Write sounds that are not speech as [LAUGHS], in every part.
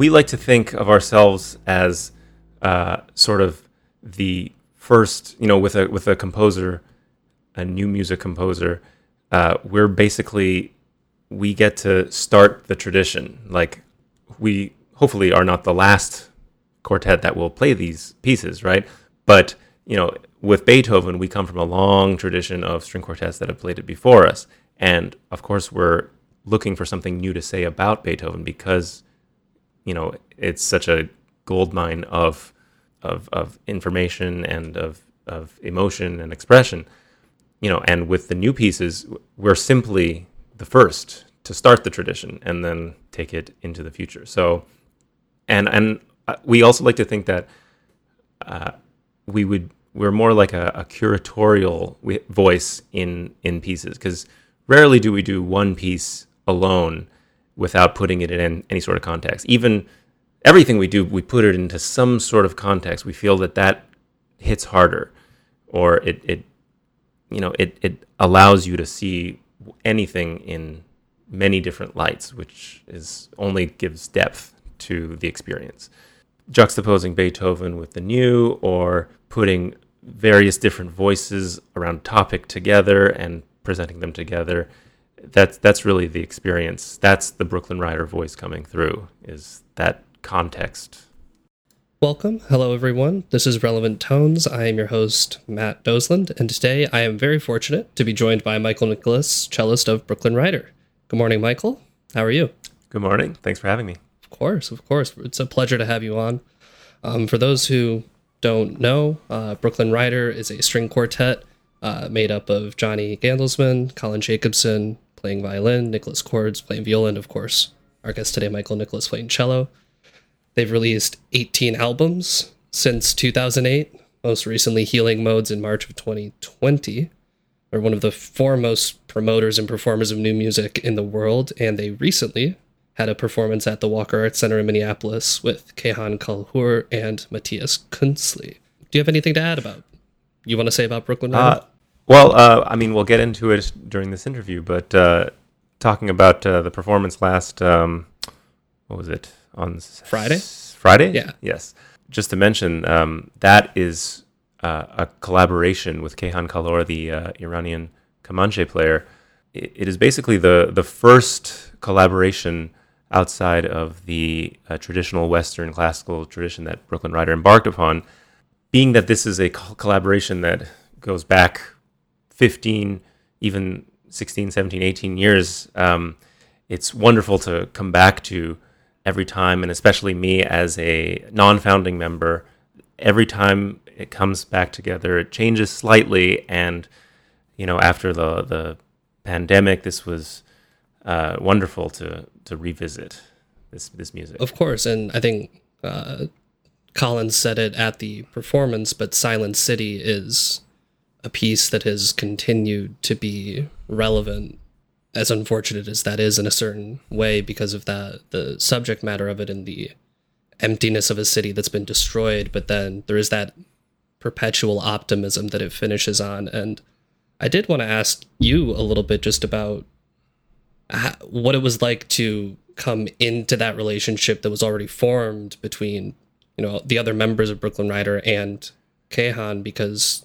we like to think of ourselves as uh, sort of the first, you know, with a with a composer, a new music composer. Uh, we're basically we get to start the tradition. Like we hopefully are not the last quartet that will play these pieces, right? But you know, with Beethoven, we come from a long tradition of string quartets that have played it before us, and of course, we're looking for something new to say about Beethoven because you know it's such a gold mine of of of information and of of emotion and expression. You know, and with the new pieces, we're simply the first to start the tradition and then take it into the future. So, and and uh, we also like to think that uh, we would we're more like a, a curatorial voice in in pieces because rarely do we do one piece alone without putting it in any sort of context. Even everything we do, we put it into some sort of context. We feel that that hits harder, or it it you know it it allows you to see anything in many different lights, which is only gives depth to the experience. Juxtaposing Beethoven with the new, or putting various different voices around topic together and presenting them together. That's that's really the experience. That's the Brooklyn Rider voice coming through. Is that context? Welcome. Hello, everyone. This is Relevant Tones. I am your host, Matt Dosland, and today I am very fortunate to be joined by Michael Nicholas, cellist of Brooklyn Rider. Good morning, Michael. How are you? Good morning. Thanks for having me. Of course, of course. It's a pleasure to have you on. Um, for those who don't know, uh, Brooklyn Rider is a string quartet uh, made up of Johnny Gandelsman, Colin Jacobsen playing violin, Nicholas Cords playing viola, and of course, our guest today, Michael Nicholas, playing cello. They've released 18 albums since 2008, most recently Healing Modes in March of 2020 They're one of the foremost promoters and performers of new music in the world, and they recently had a performance at the Walker Arts Center in Minneapolis with Kayhan Kalhor and Matthias Künzli. Do you have anything to add about you want to say about Brooklyn? Uh, well, uh, I mean, we'll get into it during this interview, but uh, talking about uh, the performance last, um, what was it on Friday? Friday, yeah, yes. Just to mention, um, that is uh, a collaboration with Kayhan Kalhor, the uh, Iranian Kamanche player. It, it is basically the the first collaboration outside of the uh, traditional Western classical tradition that Brooklyn Rider embarked upon. Being that this is a co- collaboration that goes back 15, even 16, 17, 18 years, um, it's wonderful to come back to every time, and especially me as a non founding member. Every time it comes back together. It changes slightly, and you know, after the the pandemic, this was uh, wonderful to to revisit this this music. Of course, and I think uh, Collins said it at the performance, but Silent City is a piece that has continued to be relevant as unfortunate as that is in a certain way because of that the subject matter of it and the emptiness of a city that's been destroyed but then there is that perpetual optimism that it finishes on. And I did want to ask you a little bit just about how, what it was like to come into that relationship that was already formed between you know the other members of Brooklyn Rider and Kayhan because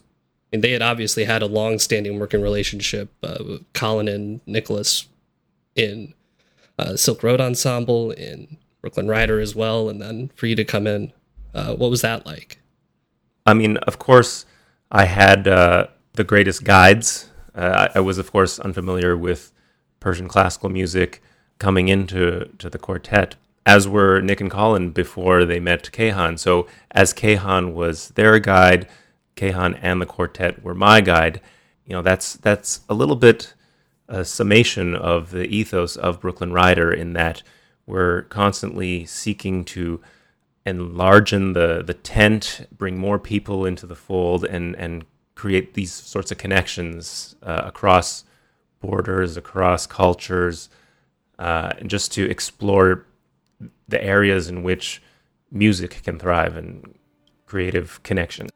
and they had obviously had a long-standing working relationship uh, with Colin and Nicholas in uh, Silk Road Ensemble in Brooklyn Rider as well, and then for you to come in, uh, what was that like? I mean, of course, I had uh, the greatest guides. Uh, I, was, of course, unfamiliar with Persian classical music coming into to the quartet, as were Nick and Colin before they met Kayhan. So, as Kayhan was their guide, Kayhan and the quartet were my guide. You know, that's that's a little bit a summation of the ethos of Brooklyn Rider in that we're constantly seeking to enlargen the the tent, bring more people into the fold, and and create these sorts of connections uh, across borders, across cultures, uh, and just to explore the areas in which music can thrive and creative connection.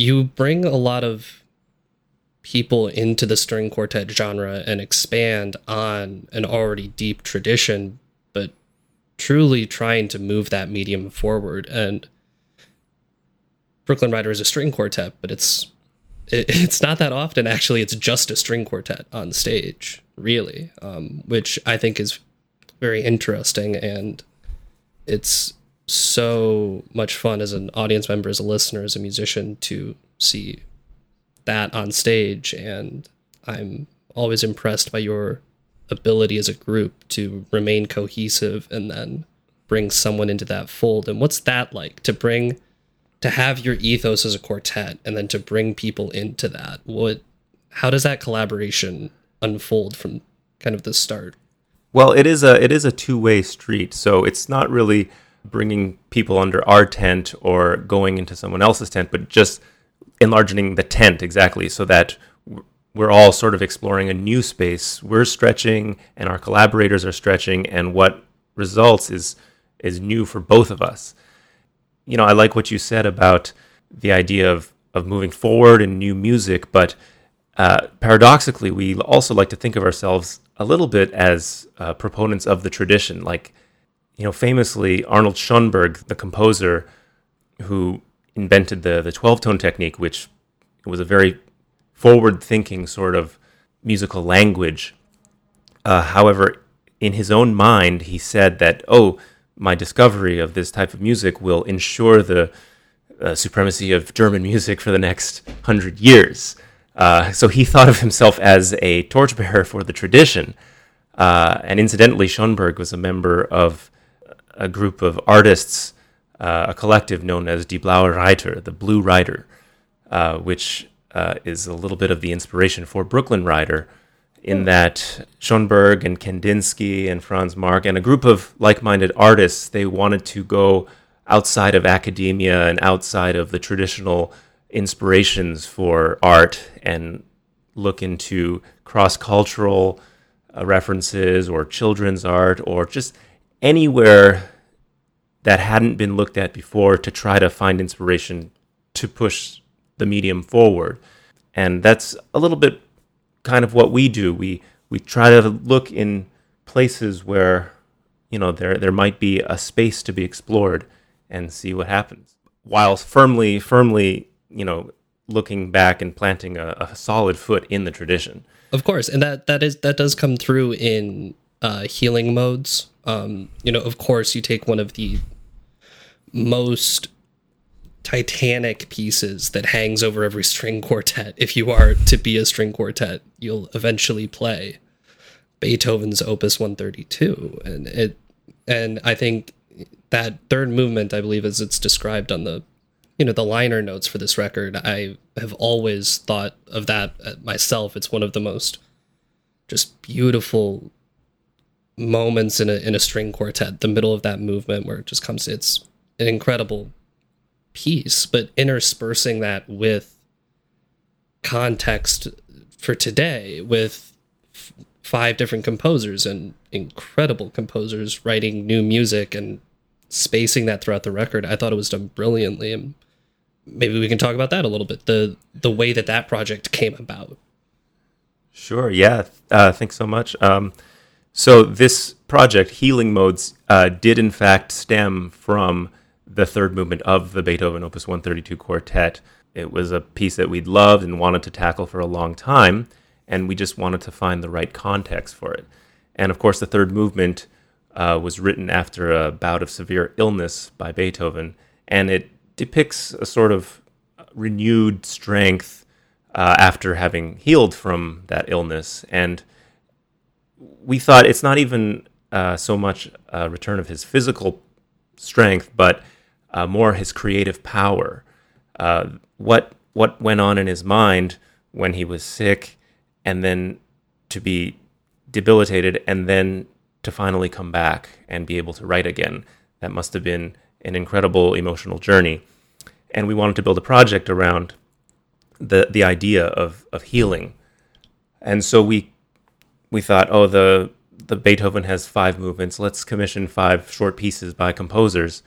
You bring a lot of people into the string quartet genre and expand on an already deep tradition, but truly trying to move that medium forward. And Brooklyn Rider is a string quartet, but it's it, [LAUGHS] it's not that often actually. It's just a string quartet on stage, really, um, which I think is very interesting and it's so much fun as an audience member, as a listener, as a musician to see that on stage. And I'm always impressed by your ability as a group to remain cohesive and then bring someone into that fold. And what's that like to bring, to have your ethos as a quartet and then to bring people into that? What, how does that collaboration unfold from kind of the start? Well, it is a it is a two way street. So it's not really bringing people under our tent or going into someone else's tent, but just enlarging the tent exactly so that we're all sort of exploring a new space. We're stretching, and our collaborators are stretching, and what results is is new for both of us. You know, I like what you said about the idea of of moving forward in new music, but uh, paradoxically, we also like to think of ourselves a little bit as uh, proponents of the tradition. Like, you know, famously, Arnold Schoenberg, the composer who invented the the 12 tone technique, which was a very forward thinking sort of musical language. Uh, however, in his own mind, he said that, oh, my discovery of this type of music will ensure the uh, supremacy of German music for the next hundred years. Uh, so he thought of himself as a torchbearer for the tradition. Uh, and incidentally, Schoenberg was a member of a group of artists, uh, a collective known as Die Blaue Reiter, the Blue Rider, uh, which uh, is a little bit of the inspiration for Brooklyn Rider, in that Schoenberg and Kandinsky and Franz Marc and a group of like minded artists, they wanted to go outside of academia and outside of the traditional inspirations for art and look into cross cultural uh, references or children's art or just anywhere that hadn't been looked at before to try to find inspiration to push the medium forward. And that's a little bit kind of what we do. We we try to look in places where you know there there might be a space to be explored and see what happens while firmly firmly you know, looking back and planting a, a solid foot in the tradition. Of course, and that that is that does come through in uh, healing modes. Um, you know, of course, you take one of the most titanic pieces that hangs over every string quartet. If you are to be a string quartet, you'll eventually play Beethoven's Opus 132, and it and I think that third movement, I believe, as it's described on the you know the liner notes for this record i have always thought of that myself it's one of the most just beautiful moments in a in a string quartet the middle of that movement where it just comes it's an incredible piece but interspersing that with context for today with f- five different composers and incredible composers writing new music and spacing that throughout the record i thought it was done brilliantly. And maybe we can talk about that a little bit the the way that that project came about. Sure yeah. Uh, thanks so much. Um, so this project healing modes uh, did in fact stem from the third movement of the beethoven opus 132 quartet it was a piece that we'd loved and wanted to tackle for a long time and we just wanted to find the right context for it and of course the third movement uh, was written after a bout of severe illness by beethoven and it depicts a sort of renewed strength uh, after having healed from that illness. And we thought it's not even uh, so much a return of his physical strength, but uh, more his creative power. Uh, what what went on in his mind when he was sick, and then to be debilitated, and then to finally come back and be able to write again. That must have been an incredible emotional journey. And we wanted to build a project around the the idea of of healing. And so we we thought, oh, the the Beethoven has five movements. Let's commission five short pieces by composers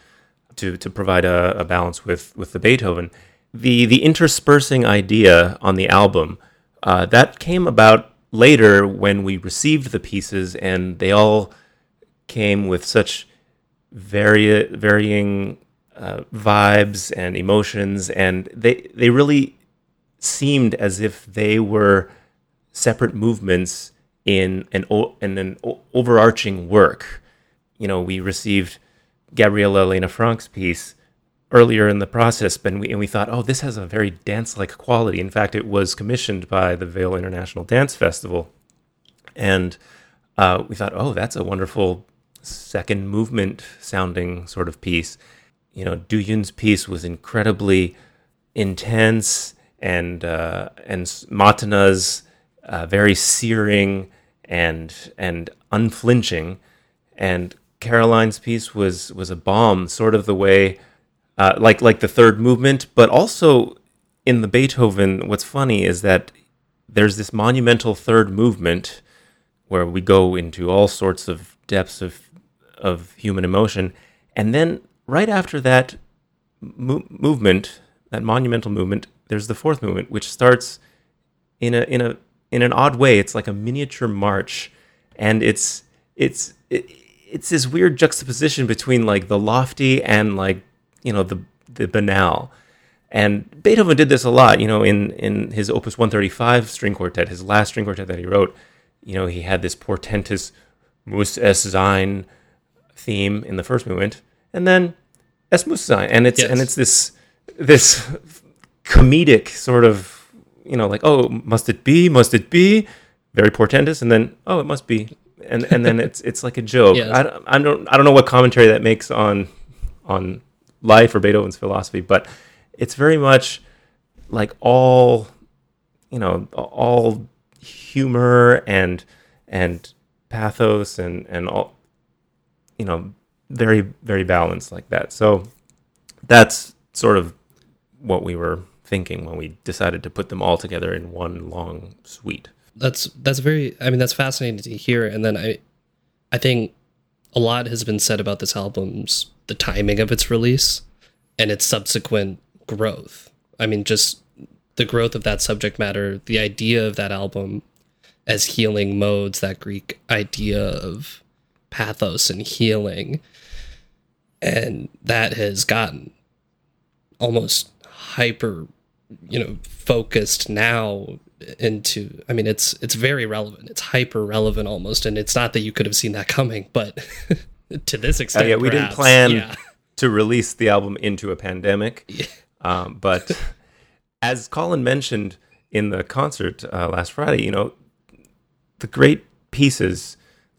to to provide a, a balance with with the Beethoven. the the interspersing idea on the album uh, that came about later when we received the pieces and they all came with such vari- varying uh, vibes and emotions and they they really seemed as if they were separate movements in an in an overarching work you know we received Gabriela Lena Frank's piece earlier in the process, and we, and we thought, oh, this has a very dance like quality. In fact, it was commissioned by the Vail International Dance Festival. And uh, we thought, oh, that's a wonderful second movement sounding sort of piece. You know, Du Yun's piece was incredibly intense, and uh, and Matana's uh, very searing and and unflinching, and Caroline's piece was was a bomb, sort of the way uh, like like the third movement, but also in the Beethoven. What's funny is that there's this monumental third movement where we go into all sorts of depths of of human emotion, and then right after that mo- movement, that monumental movement, there's the fourth movement, which starts in a in a in an odd way. It's like a miniature march, and it's it's it, it's this weird juxtaposition between like the lofty and like you know the the banal. And Beethoven did this a lot, you know, in in his Opus 135 string quartet, his last string quartet that he wrote. You know, he had this portentous Muss es sein theme in the first movement, and then Es muss sein, and it's Yes. and it's this this comedic sort of, you know, like oh, must it be? Must it be? Very portentous, and then oh, it must be, and and then it's it's like a joke. I, don't- I don't I don't know what commentary that makes on on life or Beethoven's philosophy, but it's very much like all you know all humor and and pathos and and all you know very very balanced like that. So that's sort of what we were thinking when we decided to put them all together in one long suite. that's that's very i mean that's fascinating to hear. And then i i think a lot has been said about this album's the timing of its release and its subsequent growth. I mean just the growth of that subject matter the idea of that album as healing modes that greek idea of pathos and healing. And that has gotten almost hyper you know focused now into i mean it's it's very relevant it's hyper relevant almost and it's not that you could have seen that coming but [LAUGHS] to this extent Uh, yeah, we didn't plan yeah. to release the album into a pandemic. [LAUGHS] Um, but as Colin mentioned in the concert uh, last Friday, you know, the great pieces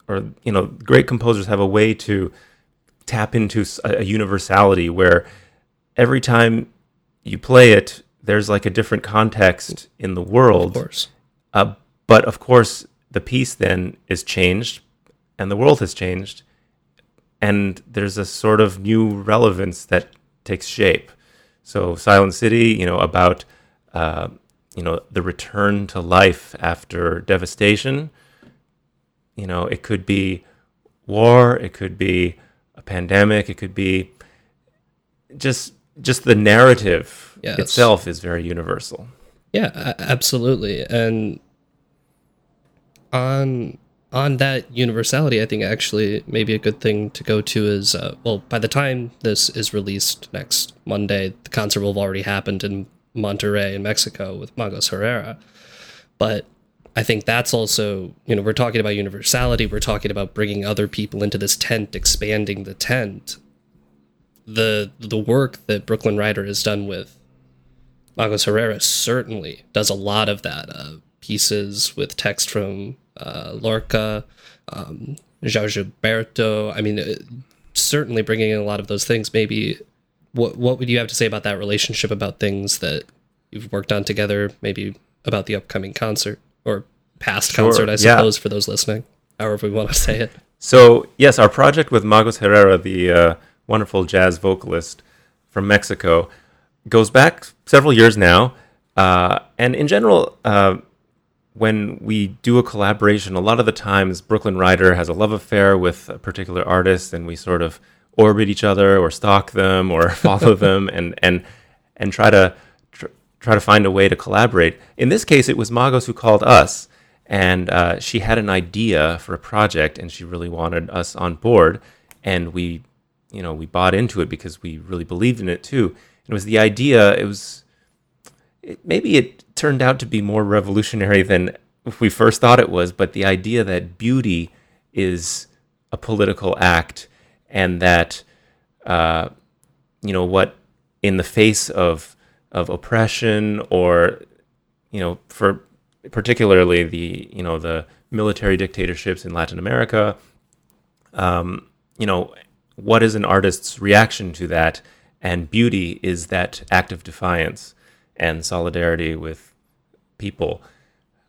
or, you know, great composers have a way to tap into a universality where every time you play it, there's like a different context in the world. of course Uh, but of course, the piece then is changed, and the world has changed, and there's a sort of new relevance that takes shape. So, Silent City, you know, about uh, you know the return to life after devastation. You know, it could be war, it could be a pandemic, it could be just just the narrative Itself is very universal. Yeah, absolutely. And on on that universality, I think actually maybe a good thing to go to is uh, well, by the time this is released next Monday, the concert will have already happened in Monterrey in Mexico with Magos Herrera. But I think that's also, you know, we're talking about universality, we're talking about bringing other people into this tent, expanding the tent. The the work that Brooklyn Rider has done with Magos Herrera certainly does a lot of that. Uh, pieces with text from uh, Lorca, um, Gilberto. I mean, uh, certainly bringing in a lot of those things. Maybe what what would you have to say about that relationship? About things that you've worked on together? Maybe about the upcoming concert or past Sure, concert, I yeah. suppose, for those listening. However, we want to say it. So yes, our project with Magos Herrera, the uh, wonderful jazz vocalist from Mexico, goes back several years now. Uh, and in general, uh, when we do a collaboration, a lot of the times Brooklyn Rider has a love affair with a particular artist, and we sort of orbit each other, or stalk them, or [LAUGHS] follow [LAUGHS] them, and and and try to try to find a way to collaborate. In this case, it was Magos who called us, and uh, she had an idea for a project, and she really wanted us on board, and we, you know, we bought into it because we really believed in it too. It was the idea. It was it, maybe it turned out to be more revolutionary than we first thought it was, but the idea that beauty is a political act and that uh, you know what in the face of of oppression or you know for particularly the you know the military dictatorships in Latin America um, you know what is an artist's reaction to that and beauty is that act of defiance and solidarity with people.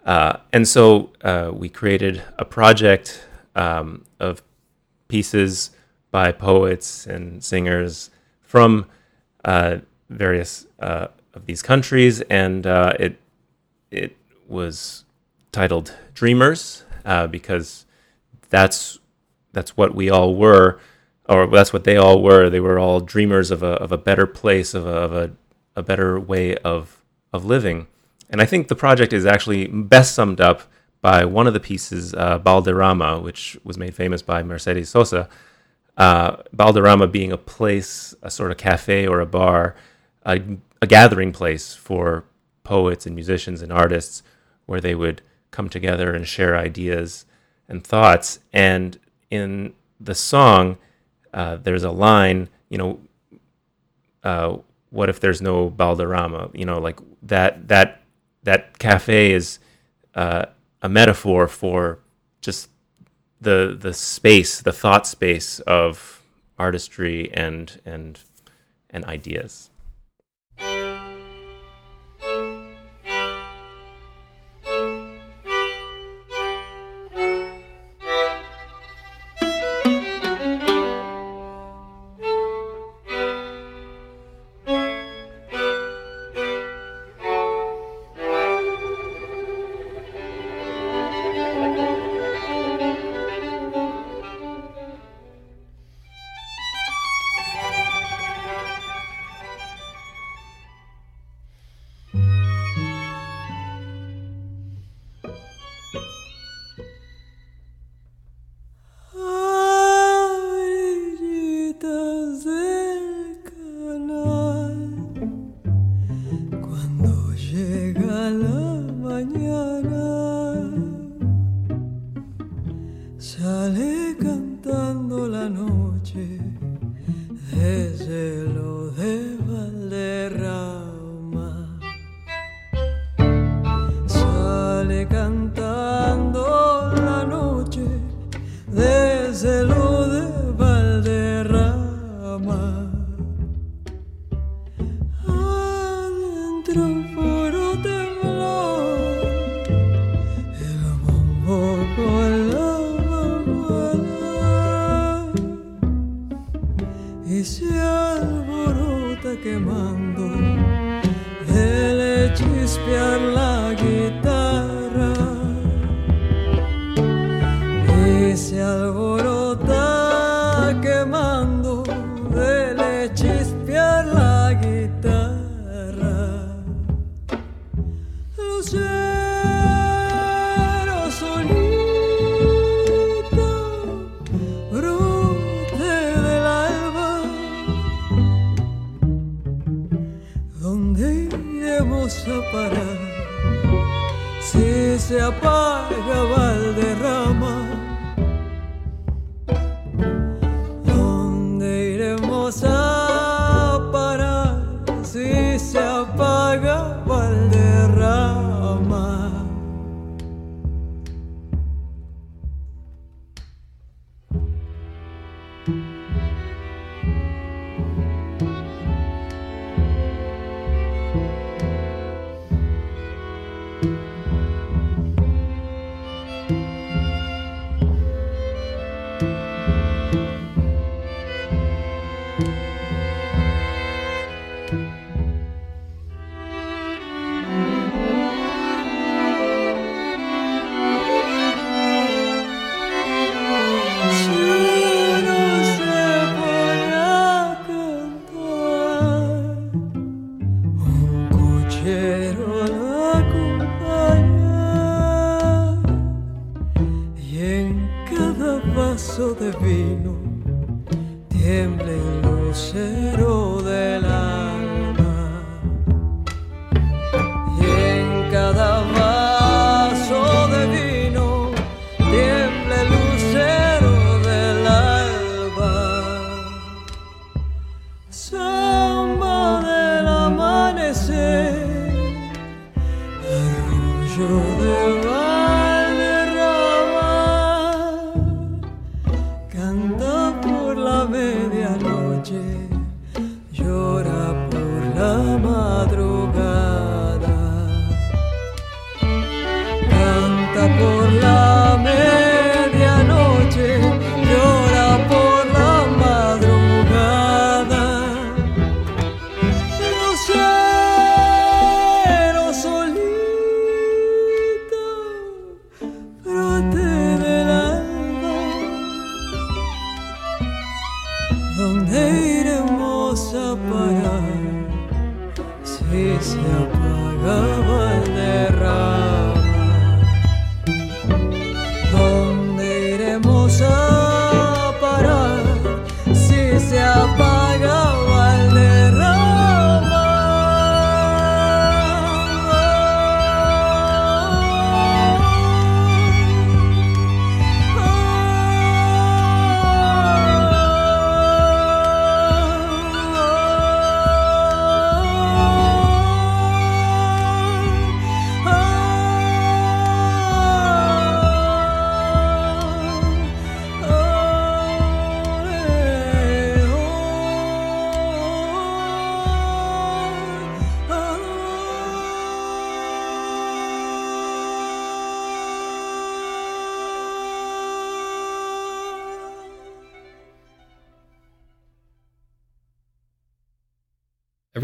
Uh, and so uh, we created a project um, of pieces by poets and singers from uh, various uh, of these countries, and uh, it it was titled Dreamers uh, because that's that's what we all were, or that's what they all were. They were all dreamers of a of a better place, of a of a, a better way of of living. And I think the project is actually best summed up by one of the pieces, uh, Balderrama, which was made famous by Mercedes Sosa. Uh, Balderrama being a place, a sort of cafe or a bar, a, a gathering place for poets and musicians and artists where they would come together and share ideas and thoughts. And in the song, uh, there's a line, you know, uh, what if there's no Balderrama? You know, like that that that cafe is uh, a metaphor for just the the space, the thought space of artistry and and and ideas. Si se apaga Valderrama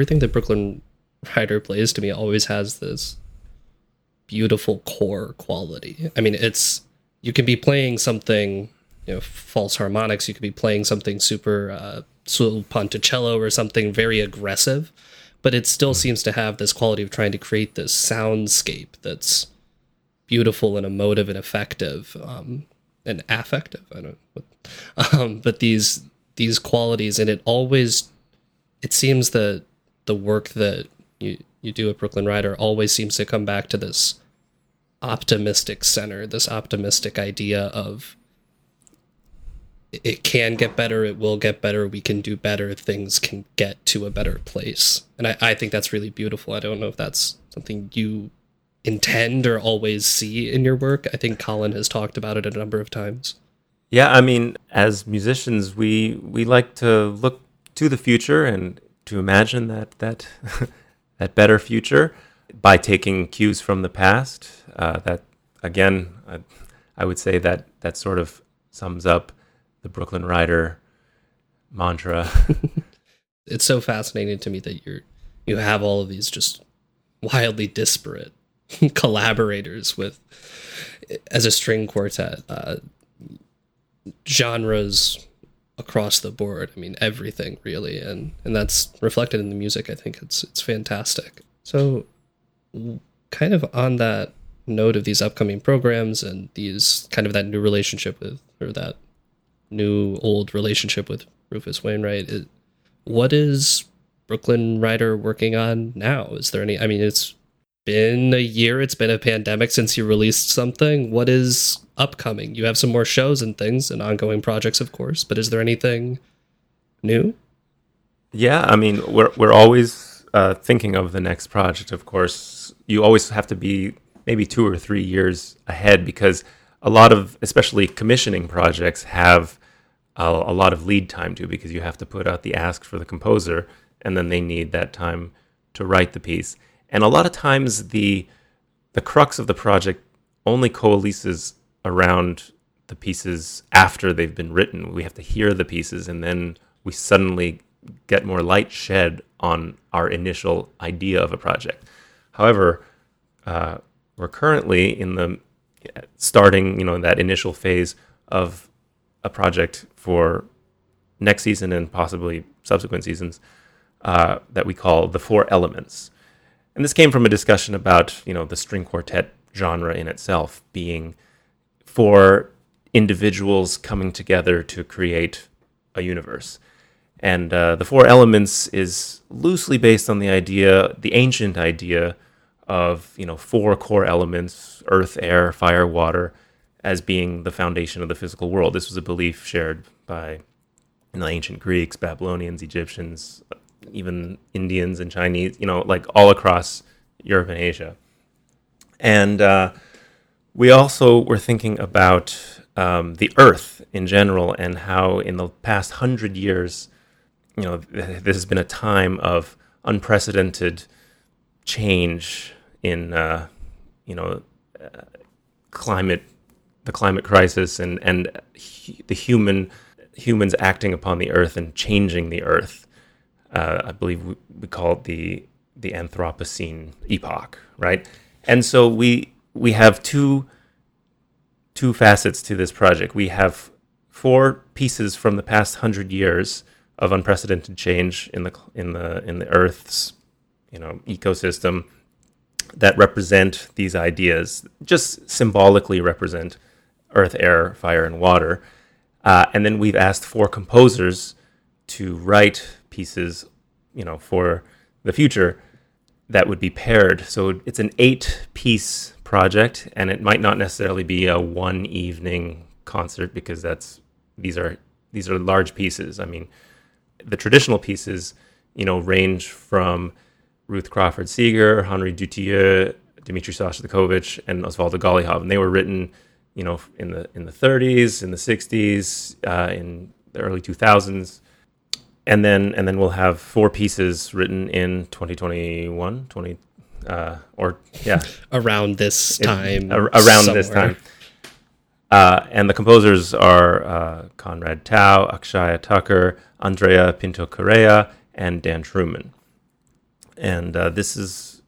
everything that Brooklyn Rider plays to me always has this beautiful core quality. I mean, it's you can be playing something, you know, false harmonics. You could be playing something super uh, sul ponticello or something very aggressive, but it still seems to have this quality of trying to create this soundscape that's beautiful and emotive and effective um, and affective. I don't, know. [LAUGHS] um, but these these qualities, and it always it seems that the work that you you do at Brooklyn Rider always seems to come back to this optimistic center, this optimistic idea of it can get better, it will get better, we can do better, things can get to a better place. And I, I think that's really beautiful. I don't know if that's something you intend or always see in your work. I think Colin has talked about it a number of times. Yeah, I mean, as musicians, we we like to look to the future and to imagine that that [LAUGHS] that better future by taking cues from the past. Uh, that again, I, I would say that that sort of sums up the Brooklyn Rider mantra. [LAUGHS] it's so fascinating to me that you're you have all of these just wildly disparate [LAUGHS] collaborators with as a string quartet uh, genres across the board. I mean, everything really, and and that's reflected in the music. I think it's it's fantastic. So, kind of on that note of these upcoming programs and these kind of that new relationship with or that new old relationship with Rufus Wainwright, it, what is Brooklyn Rider working on now? Is there any? I mean, it's been a year. It's been a pandemic since you released something. What is upcoming? You have some more shows and things and ongoing projects, of course. But is there anything new? Yeah, I mean, we're we're always uh, thinking of the next project. Of course, you always have to be maybe two or three years ahead because a lot of, especially commissioning projects, have a, a lot of lead time too because you have to put out the ask for the composer, and then they need that time to write the piece. And a lot of times, the the crux of the project only coalesces around the pieces after they've been written. We have to hear the pieces, and then we suddenly get more light shed on our initial idea of a project. However, uh, we're currently in the starting, you know, that initial phase of a project for next season and possibly subsequent seasons uh, that we call the Four Elements. And this came from a discussion about, you know, the string quartet genre in itself being for individuals coming together to create a universe. And uh, the four elements is loosely based on the idea, the ancient idea of you know four core elements: earth, air, fire, water, as being the foundation of the physical world. This was a belief shared by know, ancient Greeks, Babylonians, Egyptians, even Indians and Chinese. You know, like all across Europe and Asia. And uh, we also were thinking about um, the Earth in general and how in the past hundred years you know, this has been a time of unprecedented change in, uh, you know, uh, climate, the climate crisis, and and hu- the human humans acting upon the earth and changing the earth. Uh, I believe we, we call it the the Anthropocene epoch, right? And so we we have two two facets to this project. We have four pieces from the past hundred years of unprecedented change in the in the in the Earth's you know ecosystem that represent these ideas, just symbolically represent earth, air, fire, and water. Uh, and then we've asked four composers to write pieces, you know, for the future that would be paired. So it's an eight-piece project, and it might not necessarily be a one-evening concert because that's these are these are large pieces. I mean, the traditional pieces, you know, range from Ruth Crawford Seeger, Henri Dutilleux, Dmitri Shostakovich, and Osvaldo Golijov, and they were written, you know, in the in the 30s, in the 60s, uh, in the early 2000s, and then and then we'll have four pieces written in 2021, 20, uh, or yeah, [LAUGHS] around this it- time. ar- around this time. Uh, and the composers are uh, Conrad Tao, Akshaya Tucker, Andreia Pinto Correia, and Dan Trueman. And uh, this is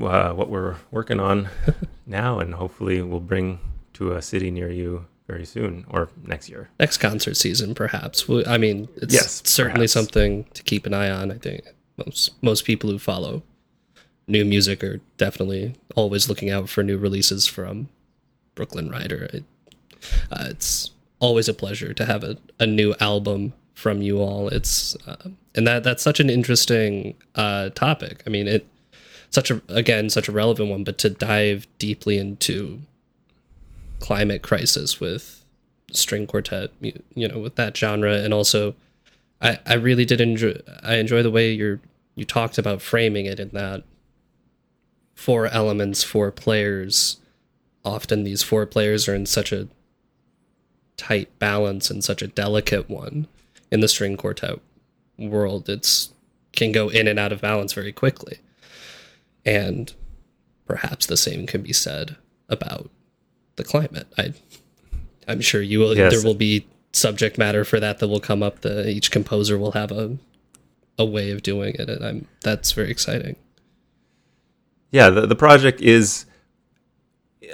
uh, what we're working on [LAUGHS] now, and hopefully we'll bring to a city near you very soon or next year. Next concert season, perhaps. I mean, it's Yes, certainly perhaps. something to keep an eye on. I think most most people who follow new music are definitely always looking out for new releases from Brooklyn Rider. It, uh, it's always a pleasure to have a, a new album from you all. It's uh, and that that's such an interesting uh, topic. I mean, it such a again such a relevant one, but to dive deeply into climate crisis with string quartet, you, you know, with that genre, and also I I really did enjoy I enjoy the way you're you talked about framing it in that four elements, four players. Often these four players are in such a tight balance and such a delicate one in the string quartet world. It's can go in and out of balance very quickly. And perhaps the same can be said about the climate. I I'm sure you will Yes. there will be subject matter for that that will come up. The each composer will have a a way of doing it and I'm that's very exciting. yeah the, the project is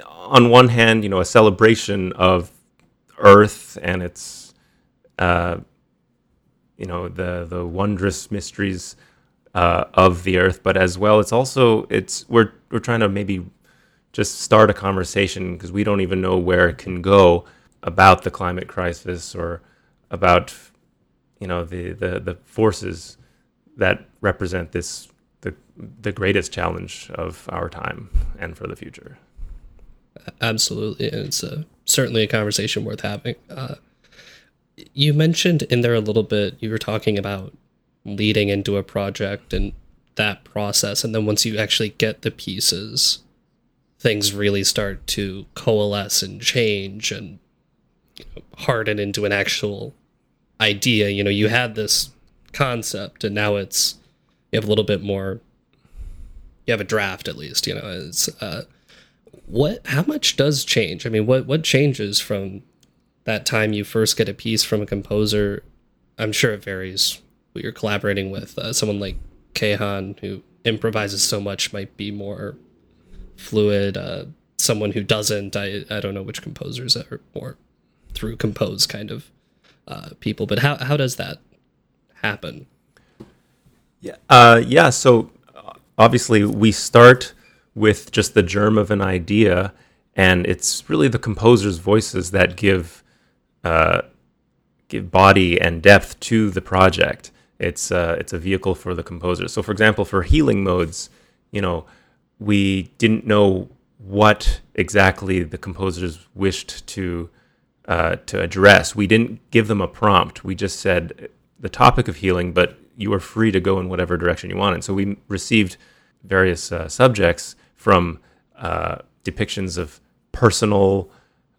on one hand you know a celebration of earth and its uh, you know the the wondrous mysteries uh, of the earth but as well it's also it's we're we're trying to maybe just start a conversation because we don't even know where it can go about the climate crisis or about you know the the, the forces that represent this the the greatest challenge of our time and for the future. Absolutely, and it's uh, certainly a conversation worth having. Uh, you mentioned in there a little bit. You were talking about leading into a project and that process, and then once you actually get the pieces, things really start to coalesce and change and you know, harden into an actual idea. You know, you had this concept, and now it's you have a little bit more. You have a draft at least. You know, it's. Uh, what how much does change i mean what what changes from that time you first get a piece from a composer i'm sure it varies who you're collaborating with uh, someone like Kayhan who improvises so much might be more fluid uh, someone who doesn't I, I don't know which composers are more through compose kind of uh, people but how, how does that happen Yeah. Uh, yeah. So uh, obviously, we start with just the germ of an idea, and it's really the composer's voices that give uh, give body and depth to the project. It's uh, it's a vehicle for the composer. So, for example, for healing modes, you know, we didn't know what exactly the composers wished to uh, to address. We didn't give them a prompt. We just said the topic of healing, but you are free to go in whatever direction you want. And so we received various uh, subjects from uh, depictions of personal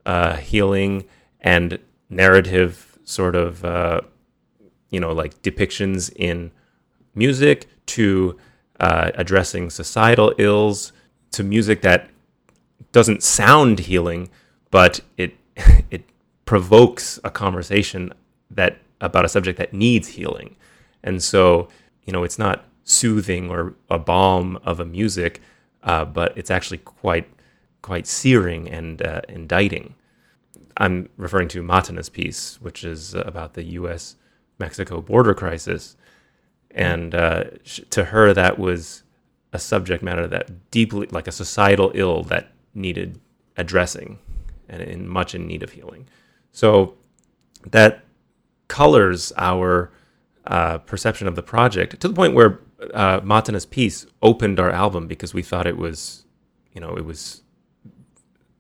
uh, healing and narrative sort of uh, you know like depictions in music to uh, addressing societal ills to music that doesn't sound healing but it [LAUGHS] it provokes a conversation that about a subject that needs healing and so you know it's not soothing or a balm of a music uh, but it's actually quite quite searing and uh, indicting. I'm referring to Matana's piece, which is about the U.S. Mexico border crisis, and uh, sh- to her that was a subject matter that deeply, like a societal ill that needed addressing, and in much in need of healing. So that colors our uh, perception of the project to the point where uh, Matana's piece opened our album because we thought it was, you know, it was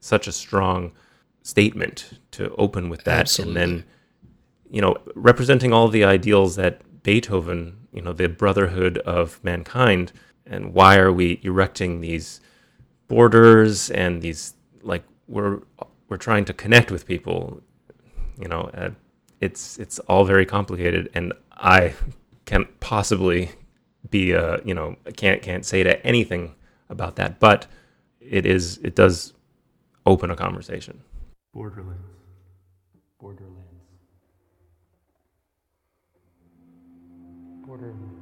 such a strong statement to open with that, Absolutely. and then, you know, representing all the ideals that Beethoven, you know, the brotherhood of mankind, and why are we erecting these borders and these like we're we're trying to connect with people, you know. Uh, it's it's all very complicated, and I can't possibly be a you know can't can't say to anything about that, but it is it does open a conversation. Borderlands. Borderlands. Borderlands.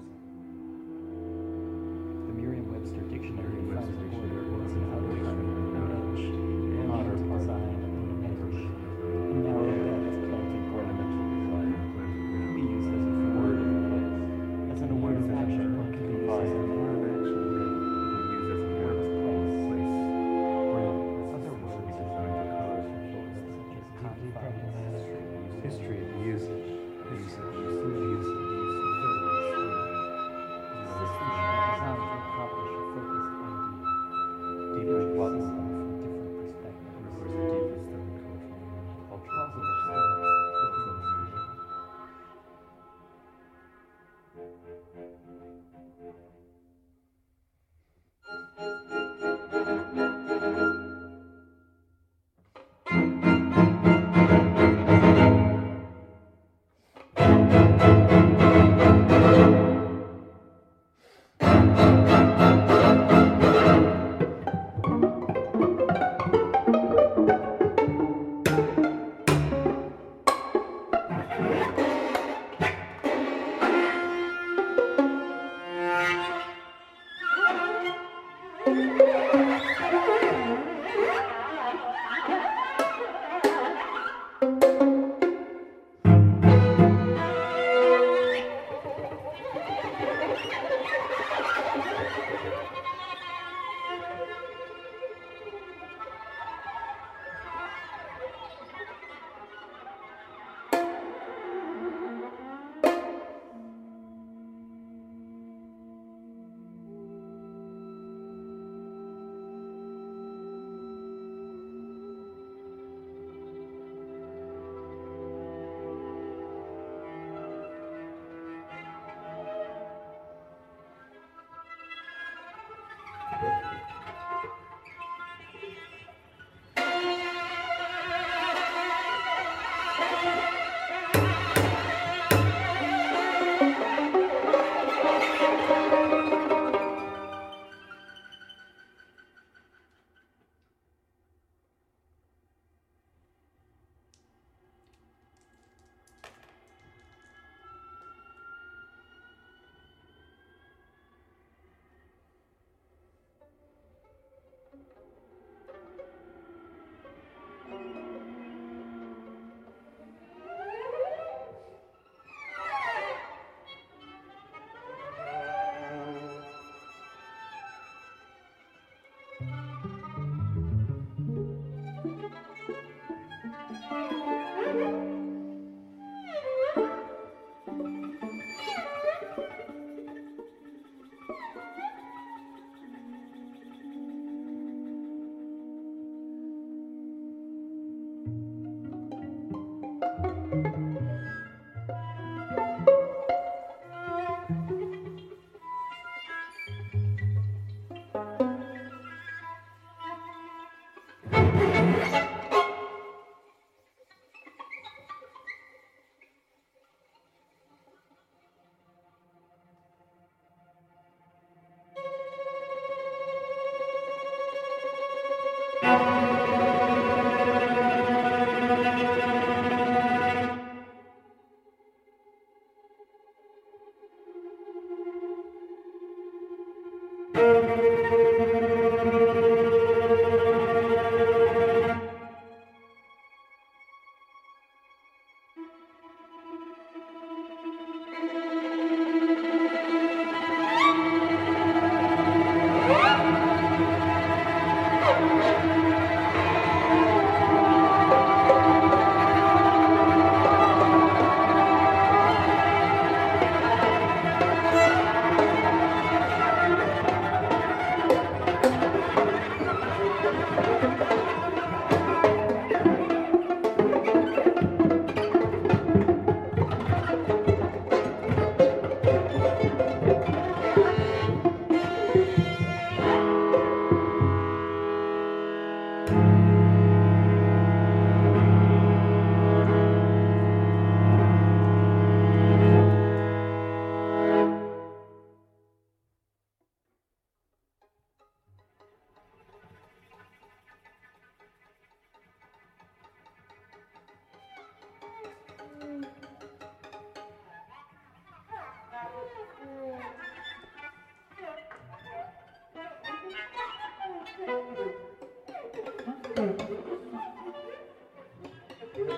Thank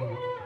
you.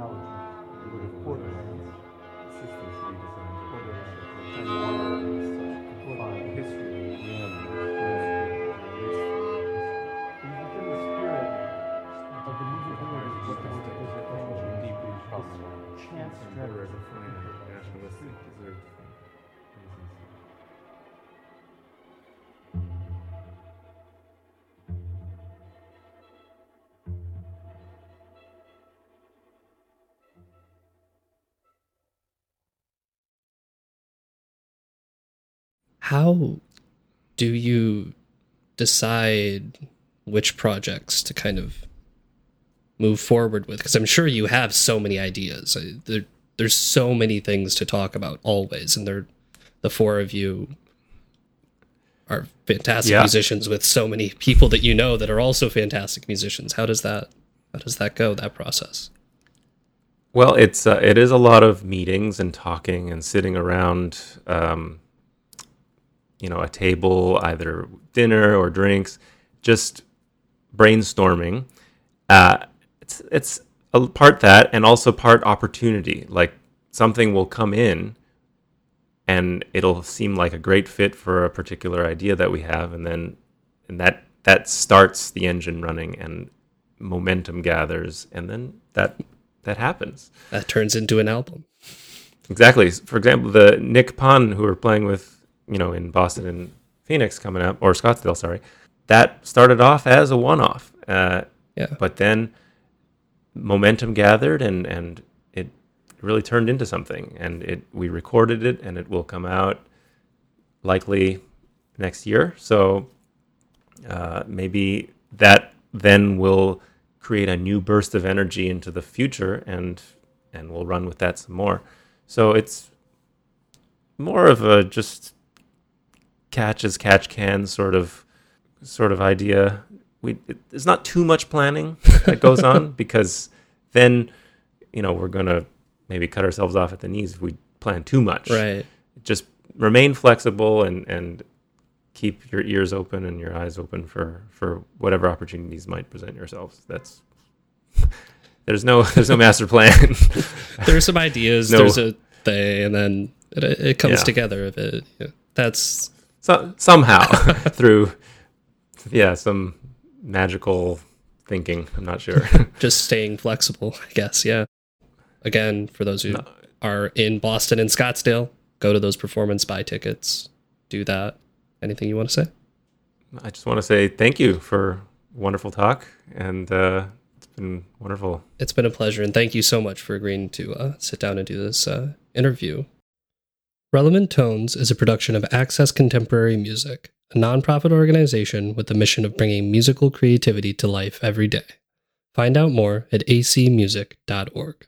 Acknowledging How do you decide which projects to kind of move forward with? Because I'm sure you have so many ideas. There, there's so many things to talk about always, and they're the four of you are fantastic Yeah. musicians with so many people that you know that are also fantastic musicians. How does that how does that go? That process? Well, it's uh, it is a lot of meetings and talking and sitting around, um, you know, a table, either dinner or drinks, just brainstorming. Uh, it's it's a part that and also part opportunity. Like something will come in, and it'll seem like a great fit for a particular idea that we have, and then and that that starts the engine running and momentum gathers, and then that that happens. That turns into an album. Exactly. For example, the Nick Pun who are playing with, you know, in Boston and Phoenix coming up, or Scottsdale, sorry, that started off as a one-off. Uh, Yeah. but then momentum gathered and and it really turned into something. And it we recorded it, and it will come out likely next year. So uh, maybe that then will create a new burst of energy into the future, and and we'll run with that some more. So it's more of a just catch as catch can sort of sort of idea. We it, there's not too much planning that goes on [LAUGHS] because then you know we're gonna maybe cut ourselves off at the knees if we plan too much. Right. Just remain flexible and and keep your ears open and your eyes open for for whatever opportunities might present yourselves. That's [LAUGHS] there's no there's no master plan. [LAUGHS] there's some ideas No. there's a thing and then it, it comes Yeah. together if it yeah. that's so, somehow [LAUGHS] through yeah some magical thinking i'm not sure. [LAUGHS] Just staying flexible i guess yeah. Again for those who are in boston and scottsdale go to those performance buy tickets. Do that. Anything you want to say? I just want to say thank you for wonderful talk and uh, it's been wonderful. It's been a pleasure and thank you so much for agreeing to uh, sit down and do this uh, interview relevant tones is a production of access contemporary music a nonprofit organization with the mission of bringing musical creativity to life every day. Find out more at acmusic.org